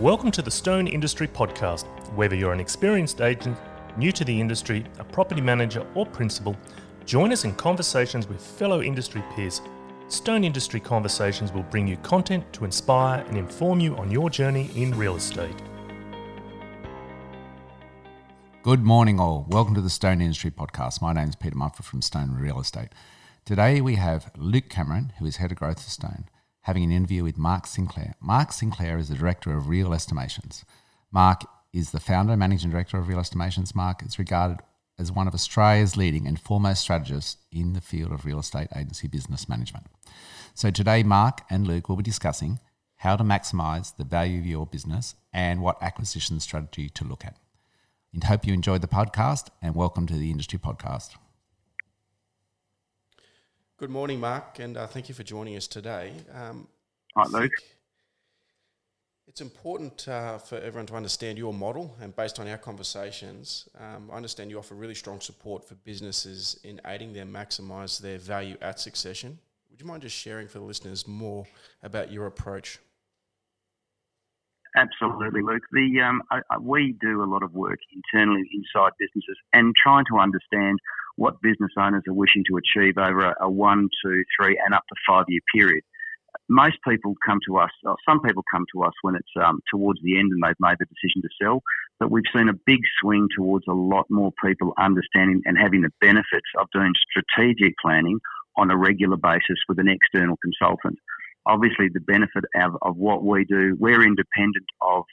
Welcome to the Stone Industry Podcast. Whether you're an experienced agent, new to the industry, a property manager, or principal, join us in conversations with fellow industry peers. Stone Industry Conversations will bring you content to inspire and inform you on your journey in real estate. Good morning, all. Welcome to the Stone Industry Podcast. My name is Peter Mumford from Stone Real Estate. Today we have Luke Cameron, who is Head of Growth for Stone having an interview with Mark Sinclair. Mark Sinclair is the Director of Real Estimations. Mark is the founder and managing director of Real Estimations. Mark is regarded as one of Australia's leading and foremost strategists in the field of real estate agency business management. So today, Mark and Luke will be discussing how to maximize the value of your business and what acquisition strategy to look at. And hope you enjoyed the podcast and welcome to the Industry Podcast. Good morning, Mark, and uh, thank you for joining us today. Um, Hi, Luke. It's important uh, for everyone to understand your model, and based on our conversations, um, I understand you offer really strong support for businesses in aiding them maximise their value at succession. Would you mind just sharing for the listeners more about your approach? Absolutely, Luke. The um, I, I, we do a lot of work internally inside businesses and trying to understand what business owners are wishing to achieve over a, a one, two, three, and up to five year period. Most people come to us, some people come to us when it's um, towards the end and they've made the decision to sell, but we've seen a big swing towards a lot more people understanding and having the benefits of doing strategic planning on a regular basis with an external consultant obviously the benefit of, of what we do, we're independent of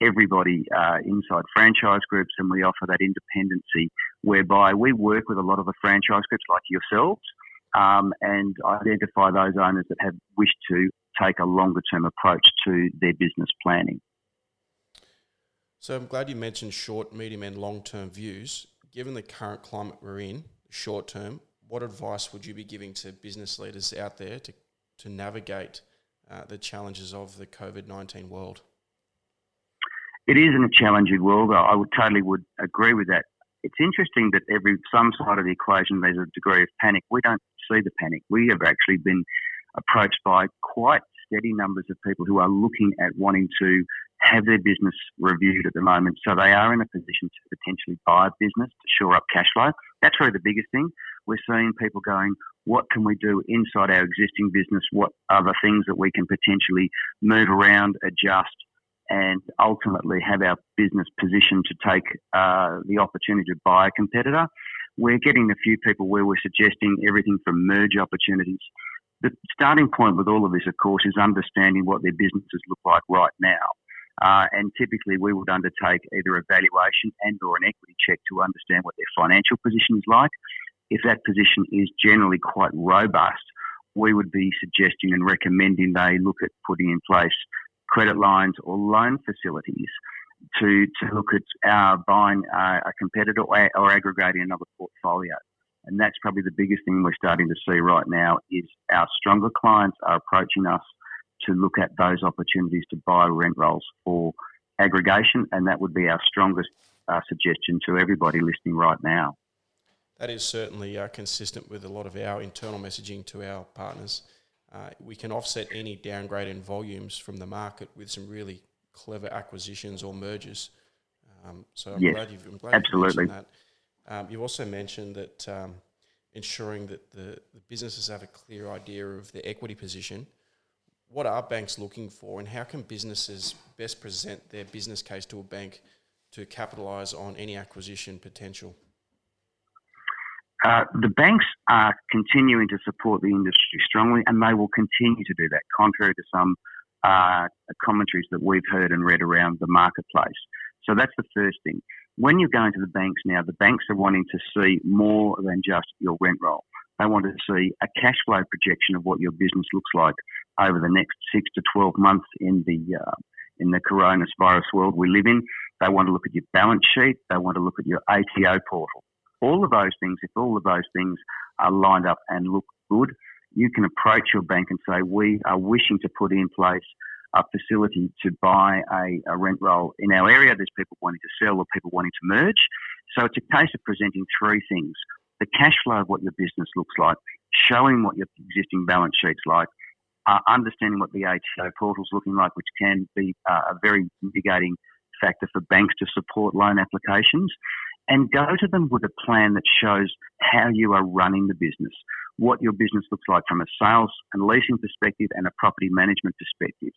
everybody uh, inside franchise groups and we offer that independency whereby we work with a lot of the franchise groups like yourselves um, and identify those owners that have wished to take a longer term approach to their business planning. So I'm glad you mentioned short, medium, and long term views. Given the current climate we're in, short term, what advice would you be giving to business leaders out there to to navigate uh, the challenges of the COVID 19 world? It is in a challenging world. I would totally would agree with that. It's interesting that every some side of the equation there's a degree of panic. We don't see the panic. We have actually been approached by quite steady numbers of people who are looking at wanting to have their business reviewed at the moment. So they are in a position to potentially buy a business to shore up cash flow. That's really the biggest thing. We're seeing people going, what can we do inside our existing business? What are the things that we can potentially move around, adjust, and ultimately have our business positioned to take uh, the opportunity to buy a competitor? We're getting a few people where we're suggesting everything from merge opportunities. The starting point with all of this, of course, is understanding what their businesses look like right now. Uh, and typically we would undertake either a valuation and or an equity check to understand what their financial position is like. If that position is generally quite robust, we would be suggesting and recommending they look at putting in place credit lines or loan facilities to, to look at uh, buying a competitor or, or aggregating another portfolio. And that's probably the biggest thing we're starting to see right now is our stronger clients are approaching us to look at those opportunities to buy rent rolls for aggregation, and that would be our strongest uh, suggestion to everybody listening right now. That is certainly uh, consistent with a lot of our internal messaging to our partners. Uh, we can offset any downgrade in volumes from the market with some really clever acquisitions or mergers. Um, so I'm yes, glad you've, I'm glad absolutely. you that. Um, you also mentioned that um, ensuring that the, the businesses have a clear idea of their equity position what are banks looking for, and how can businesses best present their business case to a bank to capitalise on any acquisition potential? Uh, the banks are continuing to support the industry strongly, and they will continue to do that, contrary to some uh, commentaries that we've heard and read around the marketplace. So that's the first thing. When you're going to the banks now, the banks are wanting to see more than just your rent roll. They want to see a cash flow projection of what your business looks like over the next six to 12 months in the, uh, in the coronavirus world we live in. They want to look at your balance sheet. They want to look at your ATO portal. All of those things, if all of those things are lined up and look good, you can approach your bank and say, we are wishing to put in place a facility to buy a, a, rent roll in our area. There's people wanting to sell or people wanting to merge. So it's a case of presenting three things the cash flow of what your business looks like, showing what your existing balance sheet's like, uh, understanding what the ATO portal is looking like, which can be uh, a very mitigating factor for banks to support loan applications, and go to them with a plan that shows how you are running the business, what your business looks like from a sales and leasing perspective and a property management perspective.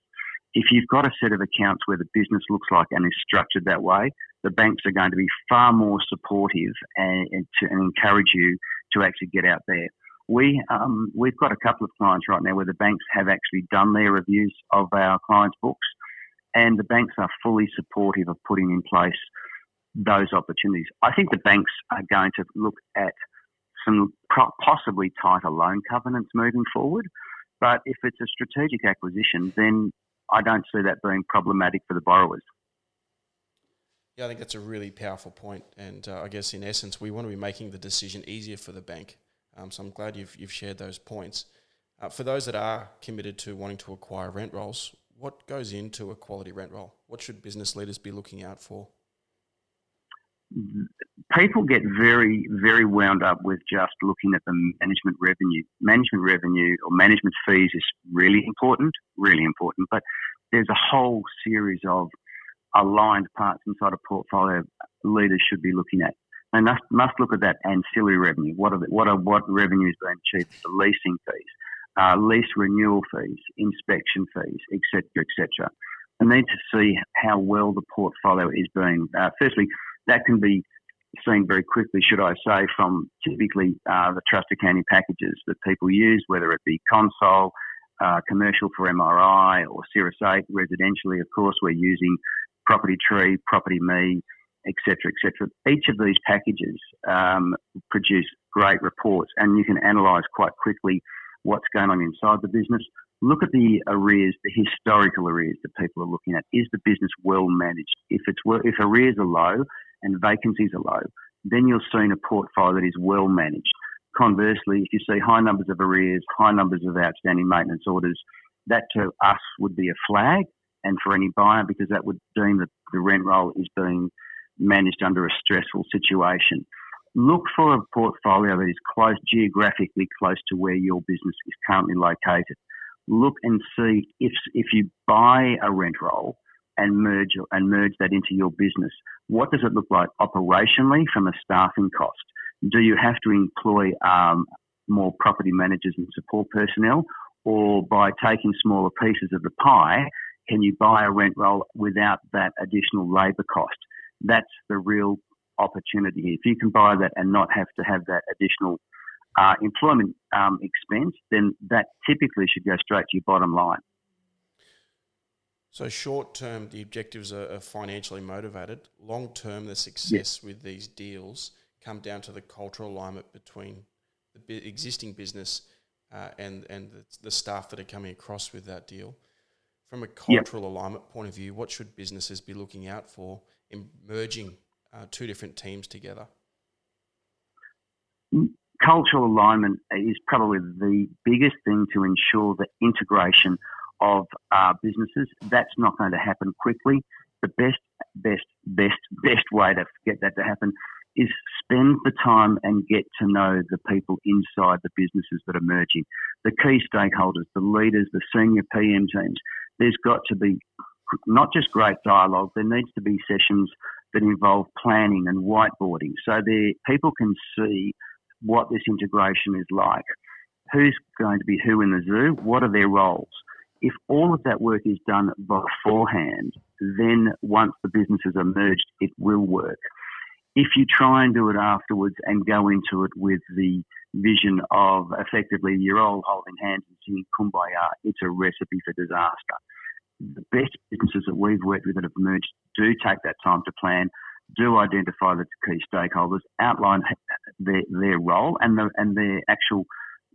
If you've got a set of accounts where the business looks like and is structured that way, the banks are going to be far more supportive and, and to and encourage you to actually get out there. We um, we've got a couple of clients right now where the banks have actually done their reviews of our clients' books, and the banks are fully supportive of putting in place those opportunities. I think the banks are going to look at some possibly tighter loan covenants moving forward. But if it's a strategic acquisition, then I don't see that being problematic for the borrowers. Yeah, I think that's a really powerful point, and uh, I guess in essence, we want to be making the decision easier for the bank. Um, so I'm glad you've you've shared those points. Uh, for those that are committed to wanting to acquire rent rolls, what goes into a quality rent roll? What should business leaders be looking out for? People get very, very wound up with just looking at the management revenue. Management revenue or management fees is really important, really important, but there's a whole series of aligned parts inside a portfolio leaders should be looking at. They must, must look at that ancillary revenue. What are the, what are what revenues being achieved? The leasing fees, uh, lease renewal fees, inspection fees, etc., etc. And need to see how well the portfolio is being. Uh, firstly, that can be seen very quickly, should I say, from typically uh, the trust accounting packages that people use, whether it be console, uh, commercial for MRI, or Cirrus 8. Residentially, of course, we're using Property Tree, Property Me, etc., etc. Each of these packages um, produce great reports, and you can analyse quite quickly what's going on inside the business. Look at the arrears, the historical arrears that people are looking at. Is the business well managed? If it's if arrears are low and vacancies are low, then you're seeing a portfolio that is well managed. Conversely, if you see high numbers of arrears, high numbers of outstanding maintenance orders, that to us would be a flag and for any buyer because that would deem that the rent roll is being managed under a stressful situation. Look for a portfolio that is close, geographically close to where your business is currently located. Look and see if, if you buy a rent roll and merge and merge that into your business. What does it look like operationally from a staffing cost? Do you have to employ um, more property managers and support personnel, or by taking smaller pieces of the pie, can you buy a rent roll without that additional labour cost? That's the real opportunity. If you can buy that and not have to have that additional uh, employment um, expense, then that typically should go straight to your bottom line. So short term, the objectives are, financially motivated. Long term, the success with these deals come down to the cultural alignment between the existing business uh, and and the, the, staff that are coming across with that deal. From a cultural yep. alignment point of view, what should businesses be looking out for in merging uh, two different teams together? Cultural alignment is probably the biggest thing to ensure the integration of uh, businesses. That's not going to happen quickly. The best, best, best, best way to get that to happen is spend the time and get to know the people inside the businesses that are merging, the key stakeholders, the leaders, the senior PM teams. There's got to be not just great dialogue, there needs to be sessions that involve planning and whiteboarding so that people can see what this integration is like. Who's going to be who in the zoo? What are their roles? if all of that work is done beforehand, then once the businesses are merged, it will work. If you try and do it afterwards and go into it with the vision of effectively you're all holding hands and singing kumbaya, it's a recipe for disaster. The best businesses that we've worked with that have merged do take that time to plan, do identify the key stakeholders, outline their, their role and, the, and their actual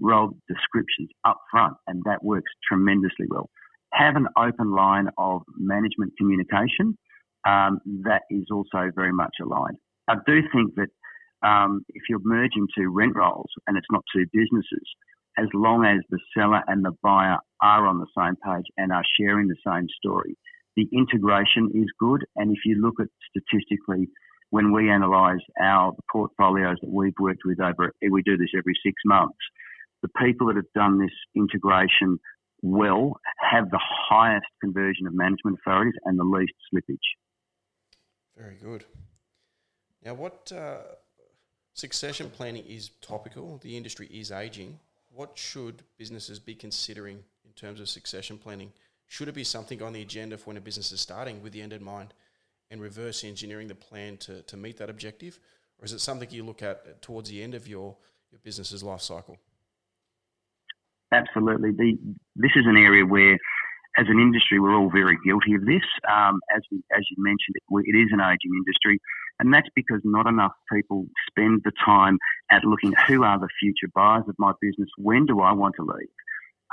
role descriptions up front, and that works tremendously well. Have an open line of management communication um, that is also very much aligned. I do think that um, if you're merging two rent rolls and it's not two businesses, as long as the seller and the buyer are on the same page and are sharing the same story, the integration is good. And if you look at statistically, when we analyse our portfolios that we've worked with over, we do this every six months the people that have done this integration well have the highest conversion of management authorities and the least slippage. Very good. Now, what uh, succession planning is topical, the industry is aging. What should businesses be considering in terms of succession planning? Should it be something on the agenda for when a business is starting with the end in mind and reverse engineering the plan to, to meet that objective? Or is it something you look at towards the end of your, your business's life cycle? Absolutely. The, this is an area where, as an industry, we're all very guilty of this. Um, as, we, as you mentioned, it, is an aging industry, and that's because not enough people spend the time at looking at who are the future buyers of my business, when do I want to leave?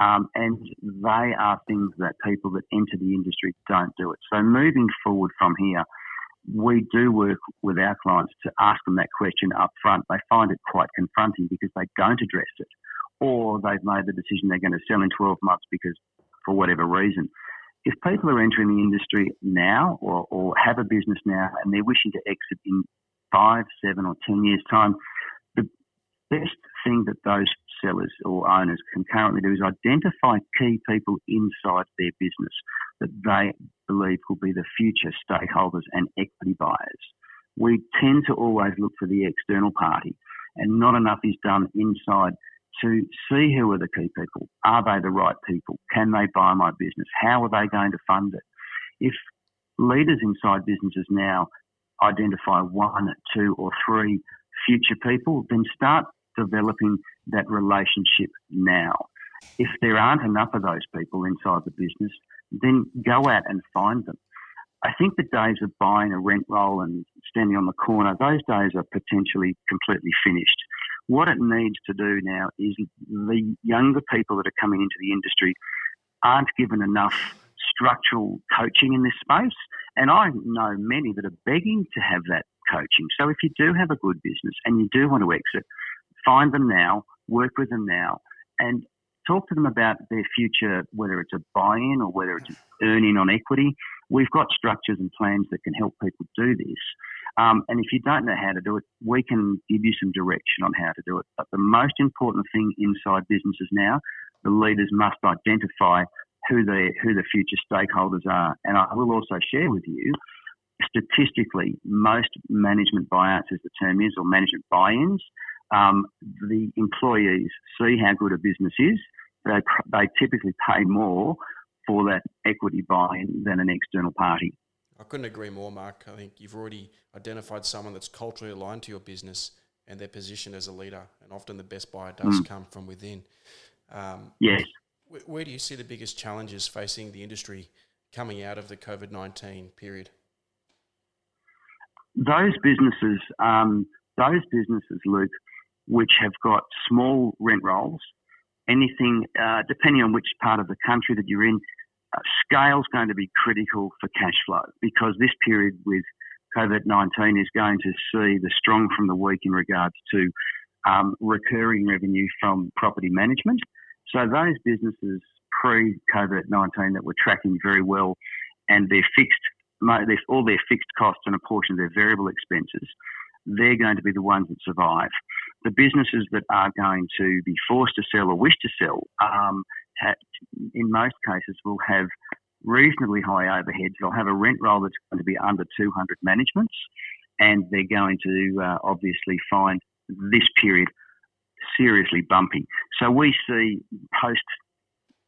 Um, and they are things that people that enter the industry don't do it. So moving forward from here, we do work with our clients to ask them that question up front. They find it quite confronting because they don't address it, or they've made the decision they're going to sell in 12 months because for whatever reason. If people are entering the industry now or, or have a business now and they're wishing to exit in five, seven, or 10 years' time, the best thing that those sellers or owners can currently do is identify key people inside their business that they believe will be the future stakeholders and equity buyers. We tend to always look for the external party, and not enough is done inside to see who are the key people. Are they the right people? Can they buy my business? How are they going to fund it? If leaders inside businesses now identify one, two, or three future people, then start developing that relationship now. If there aren't enough of those people inside the business, then go out and find them. I think the days of buying a rent roll and standing on the corner, those days are potentially completely finished. What it needs to do now is the younger people that are coming into the industry aren't given enough structural coaching in this space. And I know many that are begging to have that coaching. So if you do have a good business and you do want to exit, find them now, work with them now, and talk to them about their future, whether it's a buy in or whether it's earning on equity. We've got structures and plans that can help people do this. Um, and if you don't know how to do it, we can give you some direction on how to do it. But the most important thing inside businesses now, the leaders must identify who the who the future stakeholders are. And I will also share with you, statistically, most management buyouts, as the term is, or management buy-ins, um, the employees see how good a business is. They, they typically pay more for that equity buy-in than an external party. I couldn't agree more, Mark. I think you've already identified someone that's culturally aligned to your business and their position as a leader. And often the best buyer does mm. come from within. Um, yes. Where, where do you see the biggest challenges facing the industry coming out of the COVID 19 period? Those businesses, um, those businesses, Luke, which have got small rent rolls. Anything, uh, depending on which part of the country that you're in, uh, scale is going to be critical for cash flow because this period with COVID 19 is going to see the strong from the weak in regards to um, recurring revenue from property management. So, those businesses pre COVID 19 that were tracking very well and their fixed, all their fixed costs and a portion of their variable expenses they're going to be the ones that survive. The businesses that are going to be forced to sell or wish to sell, um, in most cases, will have reasonably high overheads. They'll have a rent roll that's going to be under 200 managements, and they're going to uh, obviously find this period seriously bumpy. So we see post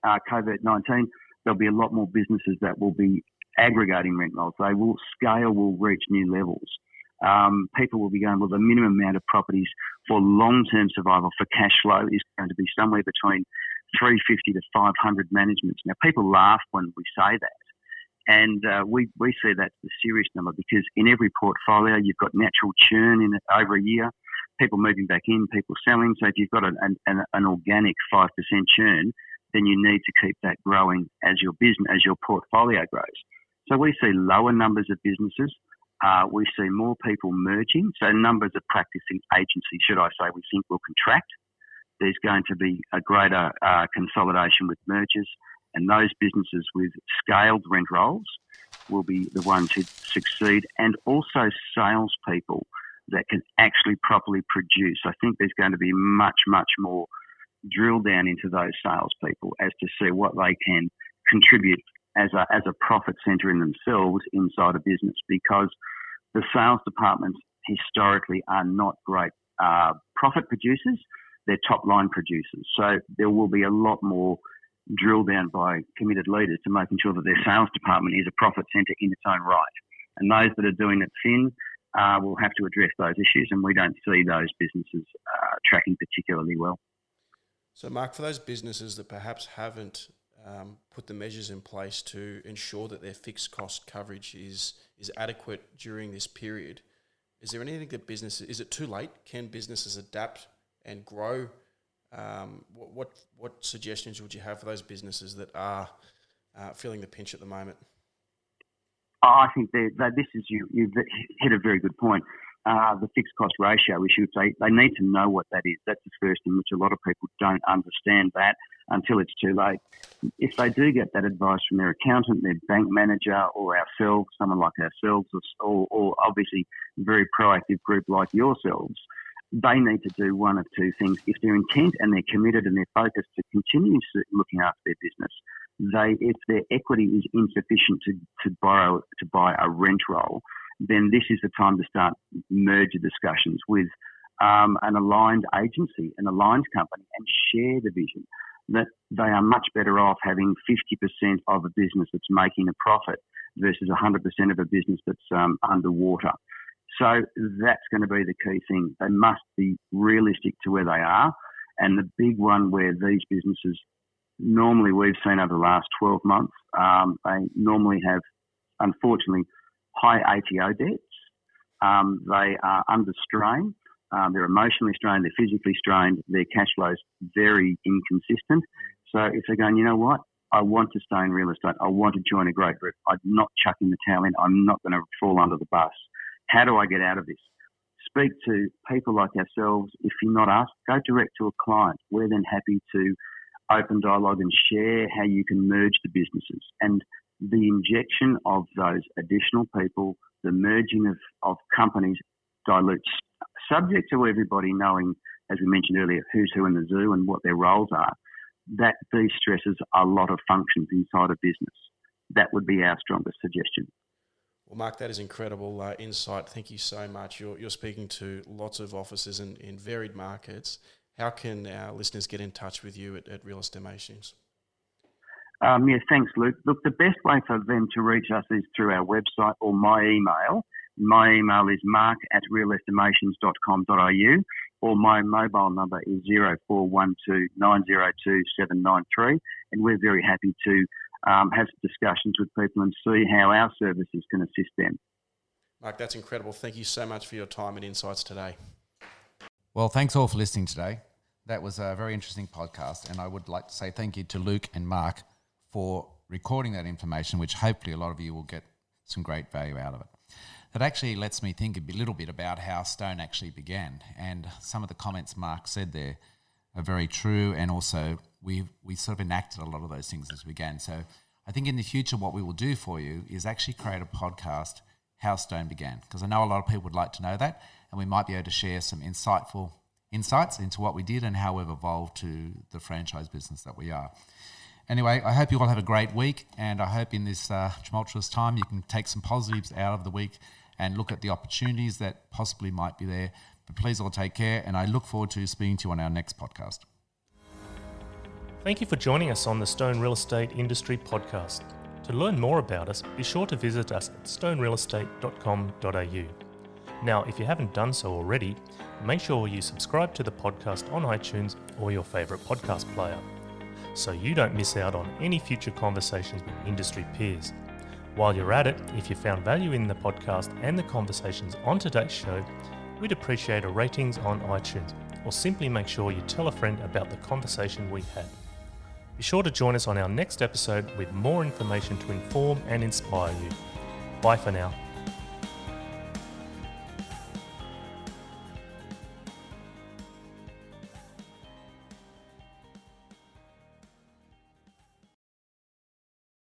uh, COVID 19, there'll be a lot more businesses that will be aggregating rent rolls. They will scale will reach new levels um, people will be going, well, the minimum amount of properties for long-term survival for cash flow is going to be somewhere between 350 to 500 managements. Now, people laugh when we say that. And uh, we, we see that's the serious number because in every portfolio, you've got natural churn in over a year, people moving back in, people selling. So if you've got an, an, an organic 5% churn, then you need to keep that growing as your business, as your portfolio grows. So we see lower numbers of businesses, uh, we see more people merging, so numbers of practicing agencies, should I say, we think will contract. There's going to be a greater uh, consolidation with mergers, and those businesses with scaled rent rolls will be the ones who succeed, and also salespeople that can actually properly produce. I think there's going to be much, much more drill down into those salespeople as to see what they can contribute as a, as a profit centre in themselves inside a business because the sales departments historically are not great uh, profit producers, they're top line producers. So there will be a lot more drill down by committed leaders to making sure that their sales department is a profit centre in its own right. And those that are doing it thin uh, will have to address those issues, and we don't see those businesses uh, tracking particularly well. So, Mark, for those businesses that perhaps haven't um, put the measures in place to ensure that their fixed cost coverage is is adequate during this period, is there anything that businesses is it too late? Can businesses adapt and grow? Um, what, what, what suggestions would you have for those businesses that are uh, feeling the pinch at the moment? I think that this is you. You've hit a very good point. Uh, the fixed cost ratio issue. They they need to know what that is. That's the first in which a lot of people don't understand that until it's too late. If they do get that advice from their accountant, their bank manager, or ourselves, someone like ourselves, or, or obviously a very proactive group like yourselves, they need to do one of two things. If they're intent and they're committed and they're focused to continue looking after their business, they if their equity is insufficient to, to borrow to buy a rent roll, then this is the time to start merger discussions with um, an aligned agency, an aligned company, and share the vision that they are much better off having 50% of a business that's making a profit versus 100% of a business that's um, underwater. So that's going to be the key thing. They must be realistic to where they are. And the big one where these businesses normally we've seen over the last 12 months, um, they normally have, unfortunately, high ATO debts. Um, they are under strain. Um, they're emotionally strained. They're physically strained. Their cash flow is very inconsistent. So if they're going, you know what? I want to stay in real estate. I want to join a great group. I'm not chucking the towel in. I'm not going to fall under the bus. How do I get out of this? Speak to people like ourselves. If you're not us, go direct to a client. We're then happy to open dialogue and share how you can merge the businesses. And the injection of those additional people, the merging of, of companies dilutes, subject to everybody knowing, as we mentioned earlier, who's who in the zoo and what their roles are, that de-stresses a lot of functions inside a business. That would be our strongest suggestion. Well, Mark, that is incredible uh, insight. Thank you so much. You're, you're speaking to lots of offices in, in varied markets how can our listeners get in touch with you at, at Real Estimations? Um, yeah, thanks, Luke. Look, the best way for them to reach us is through our website or my email. My email is mark at realestimations.com.au or my mobile number is 0412 902 793. And we're very happy to um, have discussions with people and see how our services can assist them. Mark, that's incredible. Thank you so much for your time and insights today. Well, thanks all for listening today. That was a very interesting podcast, and I would like to say thank you to Luke and Mark for recording that information, which hopefully a lot of you will get some great value out of it. That actually lets me think a little bit about how Stone actually began, and some of the comments Mark said there are very true, and also we we sort of enacted a lot of those things as we began. So I think in the future, what we will do for you is actually create a podcast how Stone began, because I know a lot of people would like to know that and we might be able to share some insightful insights into what we did and how we've evolved to the franchise business that we are. Anyway, I hope you all have a great week, and I hope in this uh, tumultuous time you can take some positives out of the week and look at the opportunities that possibly might be there. But please all take care, and I look forward to speaking to you on our next podcast. Thank you for joining us on the Stone Real Estate Industry Podcast. To learn more about us, be sure to visit us at stonerealestate.com.au. Now, if you haven't done so already, make sure you subscribe to the podcast on iTunes or your favourite podcast player so you don't miss out on any future conversations with industry peers. While you're at it, if you found value in the podcast and the conversations on today's show, we'd appreciate a ratings on iTunes or simply make sure you tell a friend about the conversation we had. Be sure to join us on our next episode with more information to inform and inspire you. Bye for now.